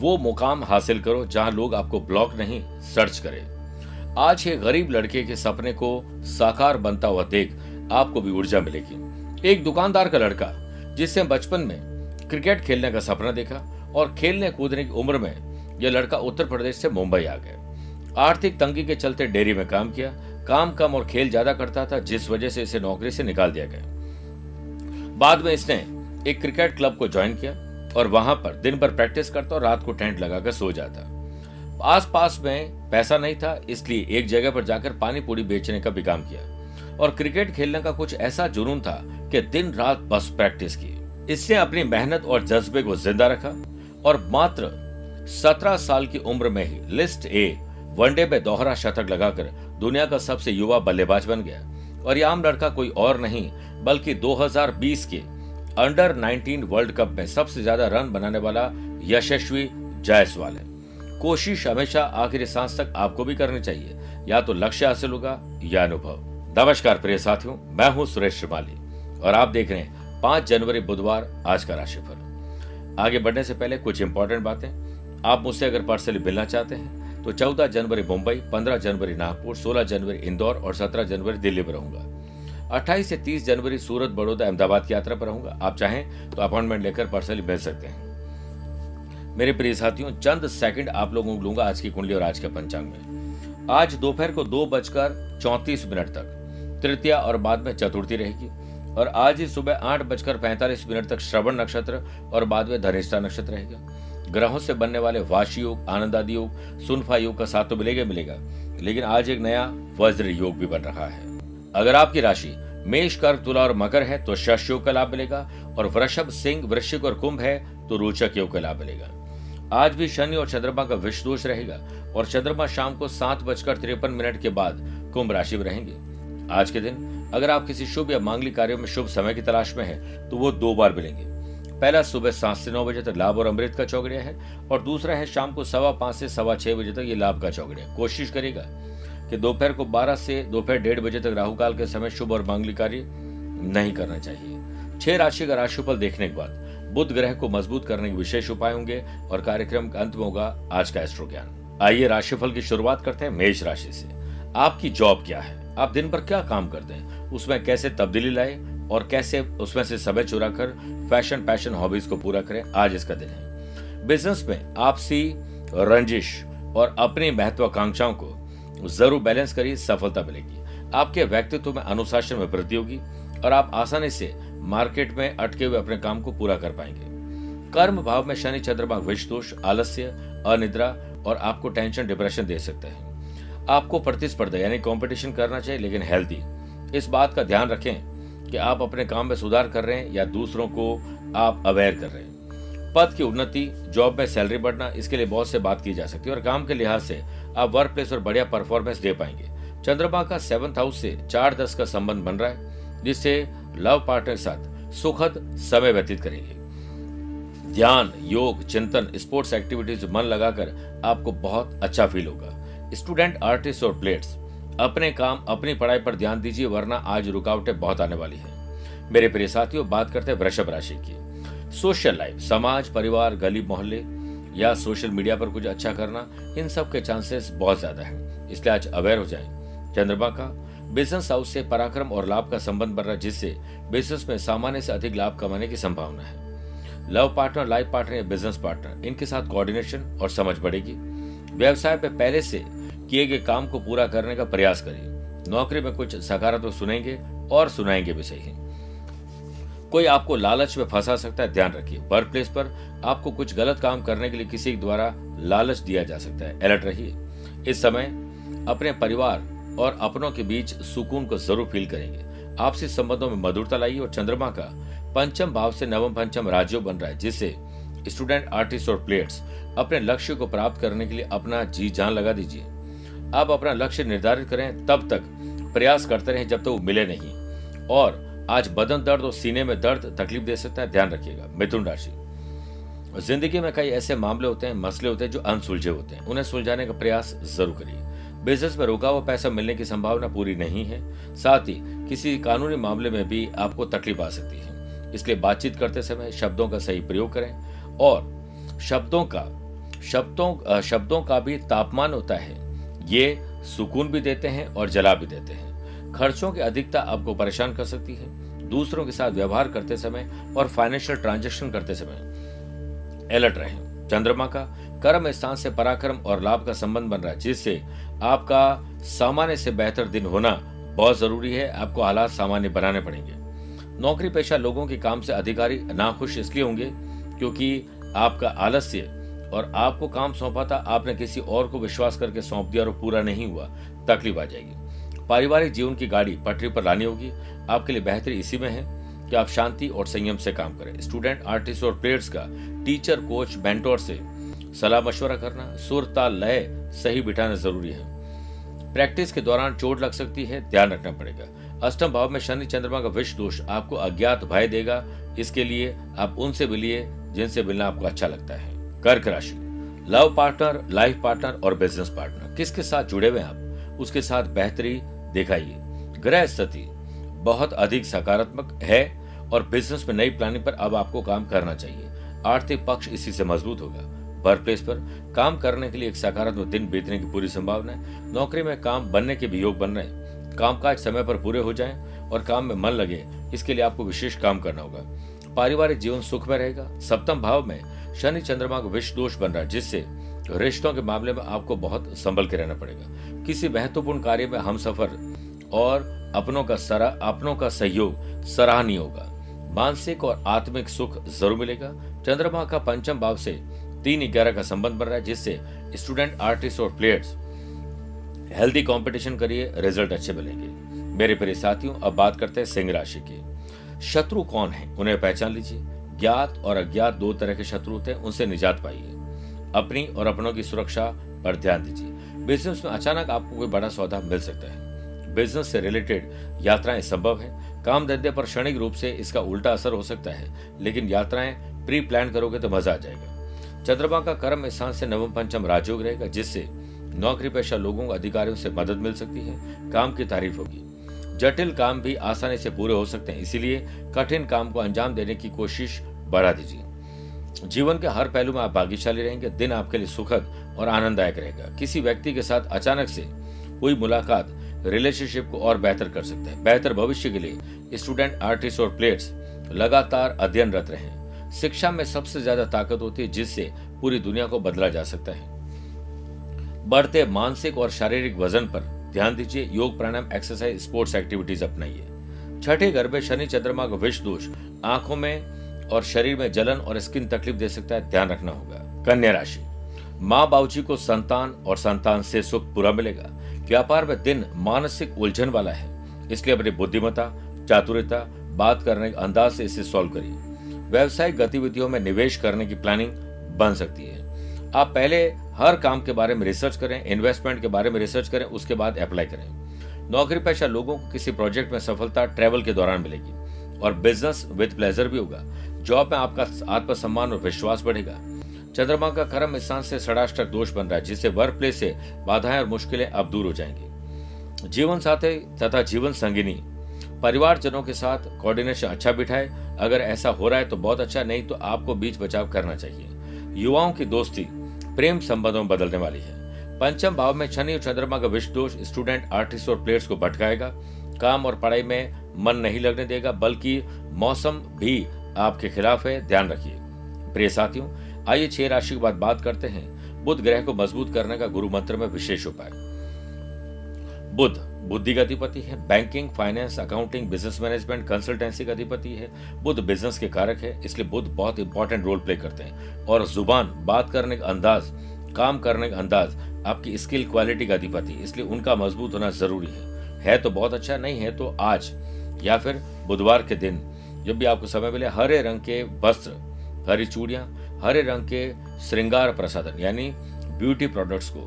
वो मुकाम हासिल करो जहाँ लोग आपको ब्लॉक नहीं, सर्च करें। आज ये गरीब लड़के के सपने को साकार बनता हुआ देख आपको भी ऊर्जा मिलेगी। एक दुकानदार का लड़का जिससे बचपन में क्रिकेट खेलने का सपना देखा और खेलने कूदने की उम्र में यह लड़का उत्तर प्रदेश से मुंबई आ गया। आर्थिक तंगी के चलते डेयरी में काम किया, काम कम और खेल ज़्यादा करता था, जिस वजह से इसे नौकरी से निकाल दिया गया। बाद में इसने एक क्रिकेट क्लब को ज्वाइन किया और वहाँ पर दिन भर प्रैक्टिस करता और रात को टेंट लगाकर सो जाता। आस पास में पैसा नहीं था, इसलिए एक जगह पर जाकर पानी पूरी बेचने का भी काम किया। और क्रिकेट खेलने का कुछ ऐसा जुनून था कि दिन रात बस प्रैक्टिस की इसने अपनी मेहनत और जज्बे को ज़िंदा रखा और मात्र सत्रह साल की उम्र में ही लिस्ट ए वनडे में दोहरा शतक लगाकर दुनिया का सबसे युवा बल्लेबाज बन गया। और ये आम लड़का कोई और नहीं, बल्कि 2020 के अंडर 19 वर्ल्ड कप में सबसे ज़्यादा रन बनाने वाला यशस्वी जायसवाल है। कोशिश हमेशा आखिरी सांस तक आपको भी करनी चाहिए। या तो लक्ष्य हासिल होगा या अनुभव। नमस्कार प्रिय साथियों, मैं हूँ सुरेश श्रीमाली और आप देख रहे हैं पाँच जनवरी बुधवार आज का राशिफल। आगे बढ़ने से पहले कुछ इंपॉर्टेंट बातें। आप मुझसे अगर पर्सनली मिलना चाहते हैं तो चौदह जनवरी मुंबई, पंद्रह जनवरी नागपुर, सोलह जनवरी इंदौर और सत्रह जनवरी दिल्ली में रहूँगा। 28 से 30 जनवरी सूरत बड़ौदा अहमदाबाद की यात्रा पर रहूँगा। आप चाहें तो अपॉइंटमेंट लेकर पर्सनली भेज सकते हैं। मेरे प्रिय साथियों, चंद सेकंड आप लोगों को लूँगा आज की कुंडली और आज के पंचांग में। आज दोपहर को दो बजकर चौंतीस मिनट तक, तृतीया और बाद में चतुर्थी रहेगी। और आज ही सुबह आठ बजकर पैंतालीस मिनट तक श्रवण नक्षत्र और बाद में धनिष्ठा नक्षत्र रहेगा। ग्रहों से बनने वाले वाशी योग आनंद आदि योग, सुनफा योग का साथ तो मिलेगा मिलेगा, लेकिन आज एक नया वज्र योग भी बन रहा है। अगर आपकी राशि मेष कर तुला और मकर है तो शश योग का लाभ मिलेगा और वृषभ, सिंह, वृश्चिक और कुंभ है तो रोचक योग का लाभ मिलेगा। आज भी शनि और चंद्रमा का विष दोष रहेगा और चंद्रमा शाम को सात बजकर तिरपन मिनट के बाद कुंभ राशि में रहेंगे। आज के दिन अगर आप किसी शुभ या मांगलिक कार्यों में शुभ समय की तलाश में है तो वो दो बार मिलेंगे। पहला सुबह सात से नौ बजे तक लाभ और अमृत का चौकड़िया है और दूसरा है शाम को सवा पाँच से सवा छह बजे तक ये लाभ का चौकड़िया कोशिश करेगा कि दोपहर को 12 से दोपहर डेढ़ बजे तक राहु काल के समय शुभ और मांगलिक कार्य नहीं करना चाहिए। छह राशि का राशिफल देखने के बाद बुद्ध ग्रह को मज़बूत करने के विशेष उपाय होंगे और कार्यक्रम का अंत में होगा आज का एस्ट्रो ज्ञान आइए राशिफल की शुरुआत करते हैं मेष राशि से। आपकी जॉब क्या है? आप दिन भर क्या काम करते हैं? उसमें कैसे तब्दीली लाए और कैसे उसमें से समय चुरा कर फ़ैशन, पैशन, हॉबीज को पूरा करें? आज इसका दिन है। बिज़नेस में आपसी रंजिश और अपनी महत्वाकांक्षाओं को ज़रूर बैलेंस करिए, सफलता मिलेगी। आपके व्यक्तित्व में अनुशासन में वृद्धि होगी और आप आसानी से मार्केट में अटके हुए अपने काम को पूरा कर पाएँगे। कर्म भाव में शनि चंद्रमा विष दोष आलस्य, अनिद्रा और आपको टेंशन डिप्रेशन दे सकते हैं। आपको प्रतिस्पर्धा यानी कंपटीशन करना चाहिए, लेकिन हेल्दी इस बात का ध्यान रखें कि आप अपने काम में सुधार कर रहे हैं या दूसरों को आप अवेयर कर रहे हैं। पद की उन्नति जॉब में सैलरी बढ़ना, इसके लिए बहुत से बात की जा सकती है और काम के लिहाज से आप वर्क प्लेस और बढ़िया परफॉर्मेंस दे पाएँगे। चंद्रमा का सेवंथ हाउस से चार दस का संबंध बन रहा है, जिससे लव पार्टनर के साथ सुखद समय व्यतीत करेंगे। ध्यान, योग, चिंतन स्पोर्ट्स एक्टिविटीज़ मन लगाकर आपको बहुत अच्छा फील होगा। स्टूडेंट आर्टिस्ट और प्लेयर्स अपने काम, अपनी पढ़ाई पर ध्यान दीजिए, वरना आज रुकावटें बहुत आने वाली है। मेरे प्रिय साथियों, बात करते हैं वृषभ राशि की। सोशल लाइफ समाज, परिवार गली मोहल्ले या सोशल मीडिया पर कुछ अच्छा करना, इन सब के चांसेस बहुत ज़्यादा है। इसलिए आज अवेयर हो जाए। चंद्रमा का बिज़नेस हाउस से पराक्रम और लाभ का संबंध बन रहा है, जिससे बिज़नेस में सामान्य से अधिक लाभ कमाने की संभावना है। लव पार्टनर लाइफ पार्टनर या बिज़नेस पार्टनर इनके साथ कोऑर्डिनेशन और समझ बढ़ेगी। व्यवसाय पे पहले से किए गए काम को पूरा करने का प्रयास करिए। नौकरी में कुछ सकारात्मक सुनेंगे और सुनाएँगे भी सही। कोई आपको लालच में फंसा सकता है, ध्यान रखिए। वर्क प्लेस पर आपको कुछ गलत काम करने के लिए किसी द्वारा लालच दिया जा सकता है। अलर्ट रहिए। इस समय अपने परिवार और अपनों के बीच सुकून को ज़रूर फील करेंगे। आपसी संबंधों में मधुरता लाइए और चंद्रमा का पंचम भाव से नवम पंचम राज्यों बन रहा है, जिससे स्टूडेंट आर्टिस्ट और प्लेयर्स अपने लक्ष्य को प्राप्त करने के लिए अपना जी जान लगा दीजिए। आप अपना लक्ष्य निर्धारित करें, तब तक प्रयास करते रहें जब तक तो वो मिले नहीं। और आज बदन दर्द और सीने में दर्द तकलीफ़ दे सकता है, ध्यान रखिएगा। मिथुन राशि। ज़िंदगी में कई ऐसे मामले होते हैं, मसले होते हैं जो अनसुलझे होते हैं। उन्हें सुलझाने का प्रयास ज़रूर करिए। बिज़नेस में रुका हुआ पैसा मिलने की संभावना पूरी नहीं है। साथ ही किसी कानूनी मामले में भी आपको तकलीफ़ आ सकती है। इसलिए बातचीत करते समय शब्दों का सही प्रयोग करें और शब्दों का, शब्दों शब्दों का भी तापमान होता है। ये सुकून भी देते हैं और जला भी देते हैं। खर्चों की अधिकता आपको परेशान कर सकती है। दूसरों के साथ व्यवहार करते समय और फाइनेंशियल ट्रांजेक्शन करते समय अलर्ट रहें। चंद्रमा का कर्म स्थान से पराक्रम और लाभ का संबंध बन रहा है, जिससे आपका सामान्य से बेहतर दिन होना बहुत ज़रूरी है। आपको हालात सामान्य बनाने पड़ेंगे। नौकरी पेशा लोगों के काम से अधिकारी नाखुश इसलिए होंगे क्योंकि आपका आलस्य और आपको काम सौंपा था, आपने किसी और को विश्वास करके सौंप दिया और पूरा नहीं हुआ। तकलीफ़ आ जाएगी। पारिवारिक जीवन की गाड़ी पटरी पर लानी होगी। आपके लिए बेहतरी इसी में है कि आप शांति और संयम से काम करें। स्टूडेंट, आर्टिस्ट और प्लेयर्स का, टीचर, कोच बेंटोर से सलाह मशवरा करना सुर ताल लय सही बिठाना ज़रूरी है। प्रैक्टिस के दौरान चोट लग सकती है, ध्यान रखना पड़ेगा। अष्टम भाव में शनि चंद्रमा का विष दोष आपको अज्ञात भय देगा। इसके लिए आप उनसे मिलिए, जिनसे मिलना आपको अच्छा लगता है। कर्क राशि। लव पार्टनर, लाइफ पार्टनर और बिज़नेस पार्टनर। किसके साथ जुड़े हुए आप? उसके साथ बेहतरी दिखाइए। ग्रह स्थिति बहुत अधिक सकारात्मक है और बिज़नेस में नई प्लानिंग पर अब आपको काम करना चाहिए। आर्थिक पक्ष इसी से मज़बूत होगा। वर्क प्लेस पर काम करने के लिए एक सकारात्मक दिन बीतने की पूरी संभावना है। नौकरी में काम बनने के भी योग बन रहे हैं। कामकाज समय पर पूरे हो जाएँ और काम में मन लगे। इसके लिए आपको विशेष काम करना होगा। पारिवारिक जीवन सुख में रहेगा। सप्तम भाव में शनि चंद्रमा का विष दोष बन रहा है, जिससे रिश्तों के मामले में आपको बहुत संभल के रहना पड़ेगा। किसी महत्वपूर्ण कार्य में हम सफ़र और अपनों का सरा, अपनों का सहयोग सराहनीय होगा। मानसिक और आत्मिक सुख ज़रूर मिलेगा। चंद्रमा का पंचम भाव से तीन ग्यारह का संबंध बन रहा है, जिससे स्टूडेंट आर्टिस्ट और प्लेयर्स हेल्दी कंपटीशन करिए रिज़ल्ट अच्छे मिलेंगे। मेरे प्रिय साथियों, अब बात करते हैं सिंह राशि की। शत्रु कौन है? उन्हें पहचान लीजिए। ज्ञात और अज्ञात दो तरह के शत्रु होते हैं, उनसे निजात पाइए। अपनी और अपनों की सुरक्षा पर ध्यान दीजिए। बिज़नेस में अचानक आपको कोई बड़ा सौदा मिल सकता है। बिज़नेस से रिलेटेड यात्राएँ संभव है। काम धंधे पर क्षणिक रूप से इसका उल्टा असर हो सकता है, लेकिन यात्राएँ प्री प्लान करोगे तो मज़ा आ जाएगा। चंद्रमा का कर्म स्थान से नवम पंचम राजयोग रहेगा, जिससे नौकरी पेशा लोगों को अधिकारियों से मदद मिल सकती है, काम की तारीफ़ होगी। जटिल काम भी आसानी से पूरे हो सकते हैं, इसीलिए कठिन काम को अंजाम देने की कोशिश बढ़ा दीजिए। जीवन के हर पहलू में आप भाग्यशाली रहेंगे, दिन आपके लिए सुखद और आनंददायक रहेगा। किसी व्यक्ति के साथ अचानक से कोई मुलाकात रिलेशनशिप को और बेहतर कर सकता है। बेहतर भविष्य के लिए स्टूडेंट आर्टिस्ट और प्लेयर्स लगातार अध्ययनरत रहे। शिक्षा में सबसे ज़्यादा ताकत होती है जिससे पूरी दुनिया को बदला जा सकता है। बढ़ते मानसिक और शारीरिक वज़न पर ध्यान दीजिए। Yoga pranayama exercise sports activities अपनाइए। छठे घर में शनि, चंद्रमा का विष दोष आँखों में और शरीर में जलन और स्किन तकलीफ़ दे सकता है, ध्यान रखना होगा। कन्या राशि। माँ बाबूजी को संतान और संतान से सुख पूरा मिलेगा। व्यापार में दिन मानसिक उलझन वाला है, इसलिए अपनी बुद्धिमता चातुर्यता बात करने के अंदाज से इसे सॉल्व करिए। व्यवसायिक गतिविधियों में निवेश करने की प्लानिंग बन सकती है। आप पहले हर काम के बारे में रिसर्च करें इन्वेस्टमेंट के बारे में रिसर्च करें, उसके बाद अप्लाई करें। नौकरी पेशा लोगों को किसी प्रोजेक्ट में सफलता ट्रेवल के दौरान मिलेगी और बिज़नेस विद प्लेजर भी होगा। जॉब में आपका आत्मसम्मान और विश्वास बढ़ेगा। चंद्रमा का कर्म स्थान से षडाष्टक दोष बन रहा है, जिससे वर्क प्लेस से बाधाएँ और मुश्किलें अब दूर हो जाएँगी। जीवन साथी तथा जीवन संगिनी, परिवारजनों के साथ कोऑर्डिनेशन अच्छा बिठाए। अगर ऐसा हो रहा है तो बहुत अच्छा नहीं तो आपको बीच बचाव करना चाहिए। युवाओं की दोस्ती, प्रेम संबंधों में बदलने वाली है। पंचम भाव में शनि और चंद्रमा का विष दोष स्टूडेंट आर्टिस्ट और प्लेयर्स को भटकाएगा। काम और पढ़ाई में मन नहीं लगने देगा, बल्कि मौसम भी आपके खिलाफ है, ध्यान रखिए। प्रिय साथियों, आइए छह राशि के बाद बात करते हैं। बुद्ध ग्रह को मज़बूत करने का गुरु मंत्र में विशेष उपाय। बुद्ध बुद्धि का अधिपति है, banking, finance, accounting, business management, consultancy का अधिपति है। बुद्ध बिज़नेस के कारक है, इसलिए बुद्ध बहुत इंपॉर्टेंट रोल प्ले करते हैं। और ज़ुबान, बात करने का अंदाज, काम करने का अंदाज, आपकी स्किल क्वालिटी का अधिपति, इसलिए उनका मज़बूत होना ज़रूरी है। है तो बहुत अच्छा नहीं है तो आज, या फिर बुधवार के दिन। जब भी आपको समय मिले, हरे रंग के वस्त्र, हरी चूड़ियाँ, हरे रंग के श्रृंगार प्रसादन, यानी ब्यूटी प्रोडक्ट्स को,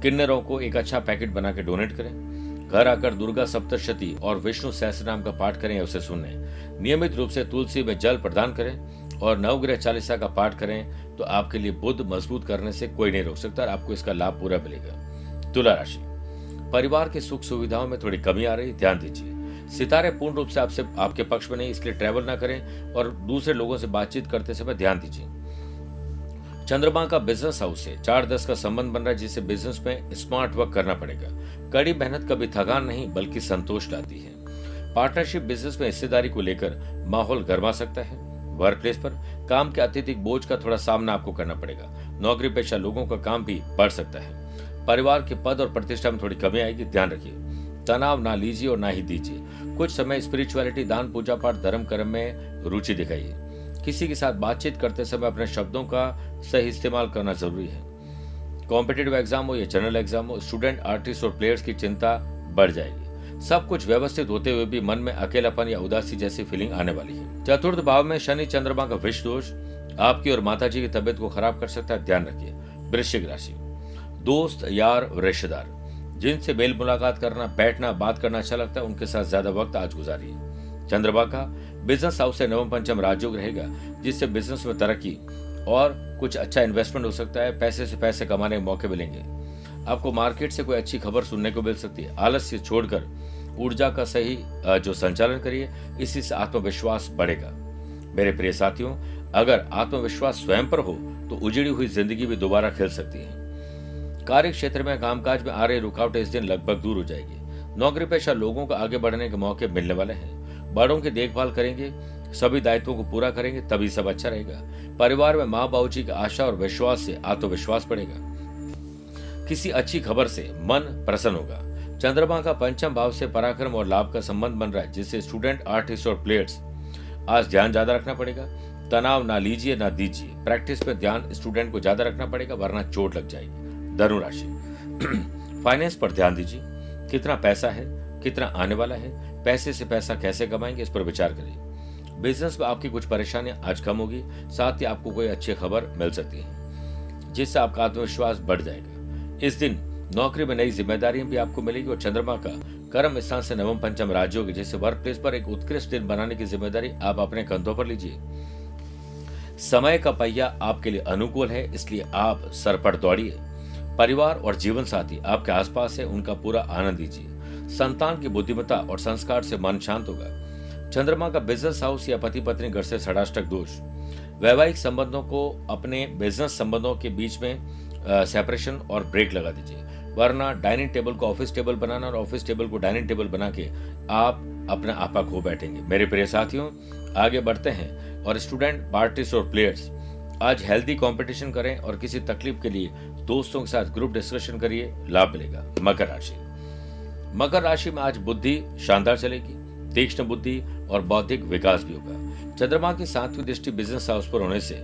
किन्नरों को एक अच्छा पैकेट बना के डोनेट करें। घर आकर दुर्गा सप्तशती और विष्णु सहस्त्र नाम का पाठ करें या उसे सुने। नियमित रूप से तुलसी में जल प्रदान करें और नवग्रह चालीसा का पाठ करें तो आपके लिए बुद्ध मज़बूत करने से कोई नहीं रोक सकता और आपको इसका लाभ पूरा मिलेगा। तुला राशि। परिवार की सुख सुविधाओं में थोड़ी कमी आ रही, ध्यान दीजिए। सितारे पूर्ण रूप से आपसे, आपके पक्ष में नहीं, इसलिए ट्रैवल ना करें और दूसरे लोगों से बातचीत करते समय ध्यान दीजिए। चंद्रमा का बिज़नेस हाउस है। चार दस का संबंध बन रहा है जिससे बिज़नेस में स्मार्ट वर्क करना पड़ेगा। कड़ी मेहनत, कभी थकान नहीं, बल्कि संतोष लाती है। पार्टनरशिप बिज़नेस में हिस्सेदारी को लेकर माहौल गर्मा सकता है। वर्क प्लेस पर काम के अत्यधिक बोझ का थोड़ा सामना आपको करना पड़ेगा। नौकरी पेशा लोगों का काम भी बढ़ सकता है। परिवार के पद और प्रतिष्ठा में थोड़ी कमी आएगी, ध्यान रखिए। तनाव ना लीजिए और ना ही दीजिए। कुछ समय स्पिरिचुअलिटी दान, पूजा पाठ, धर्म, कर्म में रुचि दिखाइए। किसी के साथ बातचीत करते समय अपने शब्दों का सही इस्तेमाल करना ज़रूरी है। कॉम्पिटेटिव एग्ज़ाम हो या जनरल एग्ज़ाम हो स्टूडेंट आर्टिस्ट और प्लेयर्स की चिंता बढ़ जाएगी। सब कुछ व्यवस्थित होते हुए भी मन में अकेलापन या उदासी जैसी फीलिंग आने वाली है। चतुर्थ भाव में शनि चंद्रमा का विष दोष आपकी और माता की तबियत को खराब कर सकता है। ध्यान रखिए। वृश्चिक राशि। दोस्त, यार, रिश्तेदार। जिनसे मेल मुलाकात करना, बैठना, बात करना अच्छा लगता है, उनके साथ ज़्यादा वक्त आज गुजारिए। चंद्रमा का बिज़नेस हाउस से नवम पंचम राजयोग रहेगा, जिससे बिज़नेस में तरक्की और कुछ अच्छा इन्वेस्टमेंट हो सकता है। पैसे से पैसे कमाने के मौके मिलेंगे। आपको मार्केट से कोई अच्छी खबर सुनने को मिल सकती है। आलस्य छोड़कर ऊर्जा का सही जो संचालन करिए, इसी से आत्मविश्वास बढ़ेगा। मेरे प्रिय साथियों, अगर आत्मविश्वास स्वयं पर हो तो उजड़ी हुई ज़िंदगी भी दोबारा खिल सकती है। कार्य क्षेत्र में कामकाज में आ रही रुकावटें इस दिन लगभग दूर हो जाएगी। नौकरी पेशा लोगों को आगे बढ़ने के मौके मिलने वाले हैं। बड़ों की देखभाल करेंगे, सभी दायित्वों को पूरा करेंगे, तभी सब अच्छा रहेगा। परिवार में माँ बाबू जी की आशा और विश्वास से आत्मविश्वास बढ़ेगा। किसी अच्छी खबर से मन प्रसन्न होगा। चंद्रमा का पंचम भाव से पराक्रम और लाभ का संबंध बन रहा है, जिससे स्टूडेंट आर्टिस्ट और प्लेयर्स आज ध्यान ज़्यादा रखना पड़ेगा। तनाव ना लीजिए, ना दीजिए। प्रैक्टिस पे ध्यान स्टूडेंट को ज़्यादा रखना पड़ेगा, वरना चोट लग जाएगी। धनु राशि। फाइनेंस पर ध्यान दीजिए। कितना पैसा है, कितना आने वाला है, पैसे से पैसा कैसे कमाएँगे, इस पर विचार करिए। बिज़नेस में आपकी कुछ परेशानियाँ आज कम होगी, साथ ही आपको कोई अच्छी खबर मिल सकती है, जिससे आपका आत्मविश्वास बढ़ जाएगा। इस दिन नौकरी में नई जिम्मेदारियाँ भी आपको मिलेगी और चंद्रमा का कर्म स्थान से नवम पंचम राज्यों की जैसे वर्क प्लेस पर एक उत्कृष्ट दिन बनाने की ज़िम्मेदारी आप अपने कंधों पर लीजिए। समय का पहिया आपके लिए अनुकूल है, इसलिए आप सर पर दौड़िए। परिवार और जीवन साथी आपके आसपास है, उनका पूरा आनंद लीजिए संतान की बुद्धिमत्ता और संस्कार से मन शांत होगा। चंद्रमा का बिज़नेस हाउस या पति पत्नी घर से षडाष्टक दोष। वैवाहिक संबंधों को अपने बिज़नेस संबंधों के बीच में सेपरेशन और ब्रेक लगा दीजिए। वरना डाइनिंग टेबल को ऑफ़िस टेबल बनाना और ऑफ़िस टेबल को डाइनिंग टेबल बना के आप अपना आपा खो बैठेंगे। मेरे प्रिय साथियों, आगे बढ़ते हैं और स्टूडेंट पार्टिस्ट और प्लेयर्स आज हेल्दी कंपटीशन करें और किसी तकलीफ़ के लिए दोस्तों के साथ ग्रुप डिस्कशन करिए, लाभ मिलेगा, मकर राशि। मकर राशि में आज बुद्धि शानदार चलेगी, तीक्ष्ण बुद्धि और बौद्धिक विकास भी होगा। चंद्रमा की सातवीं दृष्टि बिज़नेस हाउस पर होने से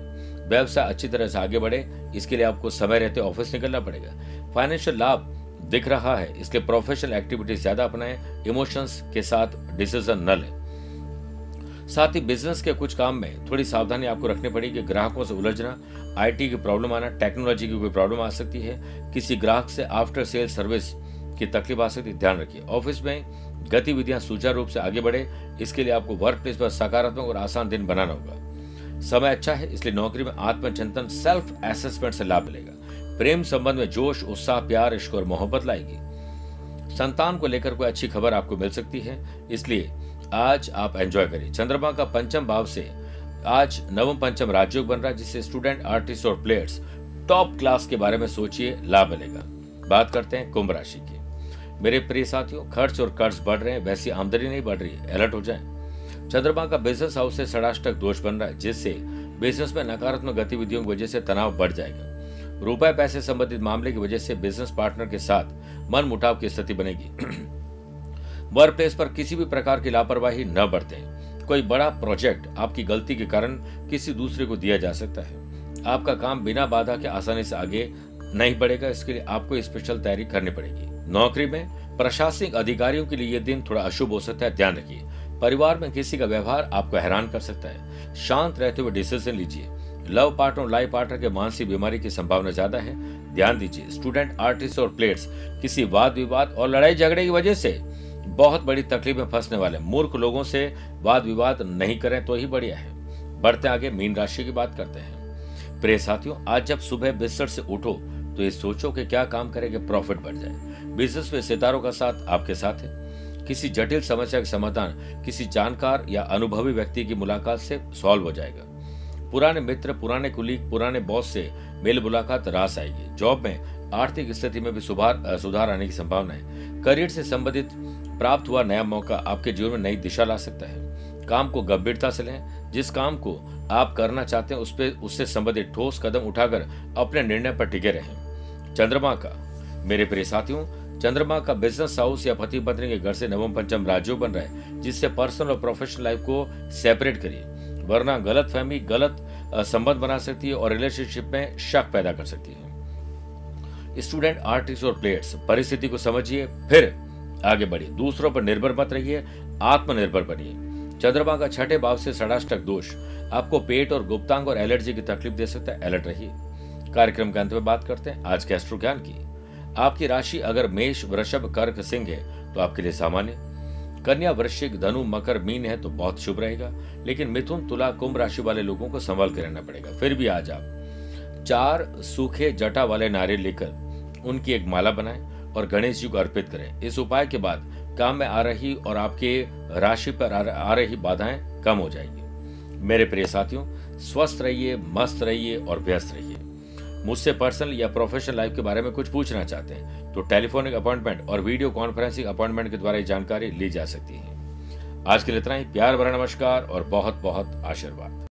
व्यवसाय अच्छी तरह से आगे बढ़े, इसके लिए आपको समय रहते ऑफ़िस निकलना पड़ेगा। फाइनेंशियल लाभ दिख रहा है इसके प्रोफेशनल एक्टिविटीज़ ज़्यादा अपनाएँ इमोशंस के साथ डिसीज़न न लें। साथ ही बिज़नेस के कुछ काम में थोड़ी सावधानी आपको रखनी पड़ेगी, ग्राहकों से उलझना आईटी की प्रॉब्लम आना टेक्नोलॉजी की कोई प्रॉब्लम आ सकती है, किसी ग्राहक से आफ्टर सेल सर्विस की तकलीफ़ आ सकती है, ध्यान रखिए। ऑफ़िस में गतिविधियाँ सुचारू रूप से आगे बढ़े, इसके लिए आपको वर्क प्लेस पर सकारात्मक और आसान दिन बनाना होगा। समय अच्छा है, इसलिए नौकरी में आत्मचिंतन सेल्फ एसेसमेंट से लाभ मिलेगा। प्रेम संबंध में जोश, उत्साह, प्यार, इश्क और मोहब्बत लाएगी। संतान को लेकर कोई अच्छी खबर आपको मिल सकती है, इसलिए आज आप एंजॉय करिए। चंद्रमा का पंचम भाव से आज नवम पंचम राजयोग बन रहा है, जिससे स्टूडेंट आर्टिस्ट और प्लेयर्स टॉप क्लास के बारे में सोचिए, लाभ मिलेगा। बात करते हैं कुंभ राशि की। मेरे प्रिय साथियों, खर्च और कर्ज बढ़ रहे हैं, वैसी आमदनी नहीं बढ़ रही अलर्ट हो जाए। चंद्रमा का बिज़नेस हाउस से षडाष्टक दोष बन रहा है, जिससे बिज़नेस में नकारात्मक गतिविधियों की वजह से तनाव बढ़ जाएगा। रुपए पैसे संबंधित मामले की वजह से बिज़नेस पार्टनर के साथ मन मुटाव की स्थिति बनेगी। वर्क प्लेस पर किसी भी प्रकार की लापरवाही न बरतें। कोई बड़ा प्रोजेक्ट आपकी गलती के कारण किसी दूसरे को दिया जा सकता है। आपका काम बिना बाधा के आसानी से आगे नहीं बढ़ेगा, इसके लिए आपको स्पेशल तैयारी करनी पड़ेगी। नौकरी में प्रशासनिक अधिकारियों के लिए यह दिन थोड़ा अशुभ हो सकता है, ध्यान रखिए। परिवार में किसी का व्यवहार आपको हैरान कर सकता है। शांत रहते हुए डिसीज़न लीजिए। लव पार्टनर और लाइफ पार्टनर के मानसिक बीमारी की संभावना ज़्यादा है। ध्यान दीजिए स्टूडेंट आर्टिस्ट और प्लेयर्स किसी वाद विवाद और लड़ाई झगड़े की वजह से बहुत बड़ी तकलीफ़ में फंसने वाले। मूर्ख लोगों से वाद विवाद नहीं करें तो ही बढ़िया है। बढ़ते आगे मीन राशि की बात करते हैं। प्रिय साथियों, आज जब सुबह बिस्तर से उठो तो ये सोचो कि क्या काम करेंगे, प्रॉफिट बढ़ जाए। बिज़नेस में सितारों का साथ आपके साथ है। किसी जटिल समस्या का समाधान, किसी जानकार या अनुभवी व्यक्ति की मुलाकात से सॉल्व हो जाएगा। पुराने मित्र, पुराने कुलीग, पुराने बॉस से मेल मुलाकात रास आएगी। जॉब में आर्थिक स्थिति में भी सुधार सुधार आने की संभावना है। करियर से संबंधित प्राप्त हुआ नया मौका आपके जीवन में नई दिशा ला सकता है। काम को गंभीरता से लें। जिस काम को आप करना चाहते हैं, उस पर उससे संबंधित ठोस कदम उठाकर अपने निर्णय पर टिके रहें। चंद्रमा का, मेरे प्रिय साथियों, चंद्रमा का बिज़नेस हाउस या पति पत्नी के घर से नवम पंचम राज्यों बन रहा जिससे पर्सनल और प्रोफेशनल लाइफ को सेपरेट करिए। वरना गलत फहमी, गलत संबंध बना सकती है और रिलेशनशिप में शक पैदा कर सकती है। स्टूडेंट आर्टिस्ट और प्लेयर्स परिस्थिति को समझिए, फिर आगे बढ़िए। दूसरों पर निर्भर मत रहिए, आत्मनिर्भर बनिए। चंद्रमा का छठे भाव से षडाष्टक दोष आपको पेट और गुप्तांग और एलर्जी की तकलीफ़ दे सकता है। अलर्ट रहिए। कार्यक्रम के अंत में बात करते हैं आज के एस्ट्रो ज्ञान की। आपकी राशि अगर मेष, वृषभ, कर्क, सिंह है तो आपके लिए सामान्य। कन्या वृश्चिक, धनु, मकर, मीन है तो बहुत शुभ रहेगा। लेकिन मिथुन, तुला, कुंभ राशि वाले लोगों को संभल के रहना पड़ेगा। फिर भी आज आप चार सूखे जटा वाले नारियल लेकर उनकी एक माला बनाएँ। और गणेश जी को अर्पित करें। इस उपाय के बाद काम में आ रही और आपके राशि पर आ रही बाधाएँ कम हो जाएगी। मेरे प्रिय साथियों, स्वस्थ रहिए, मस्त रहिए और व्यस्त रहिए। मुझसे पर्सनल या प्रोफेशनल लाइफ के बारे में कुछ पूछना चाहते हैं तो टेलीफोनिक अपॉइंटमेंट और वीडियो कॉन्फ्रेंसिंग अपॉइंटमेंट के द्वारा जानकारी ली जा सकती है। आज के लिए इतना ही। प्यार भरा नमस्कार और बहुत बहुत आशीर्वाद।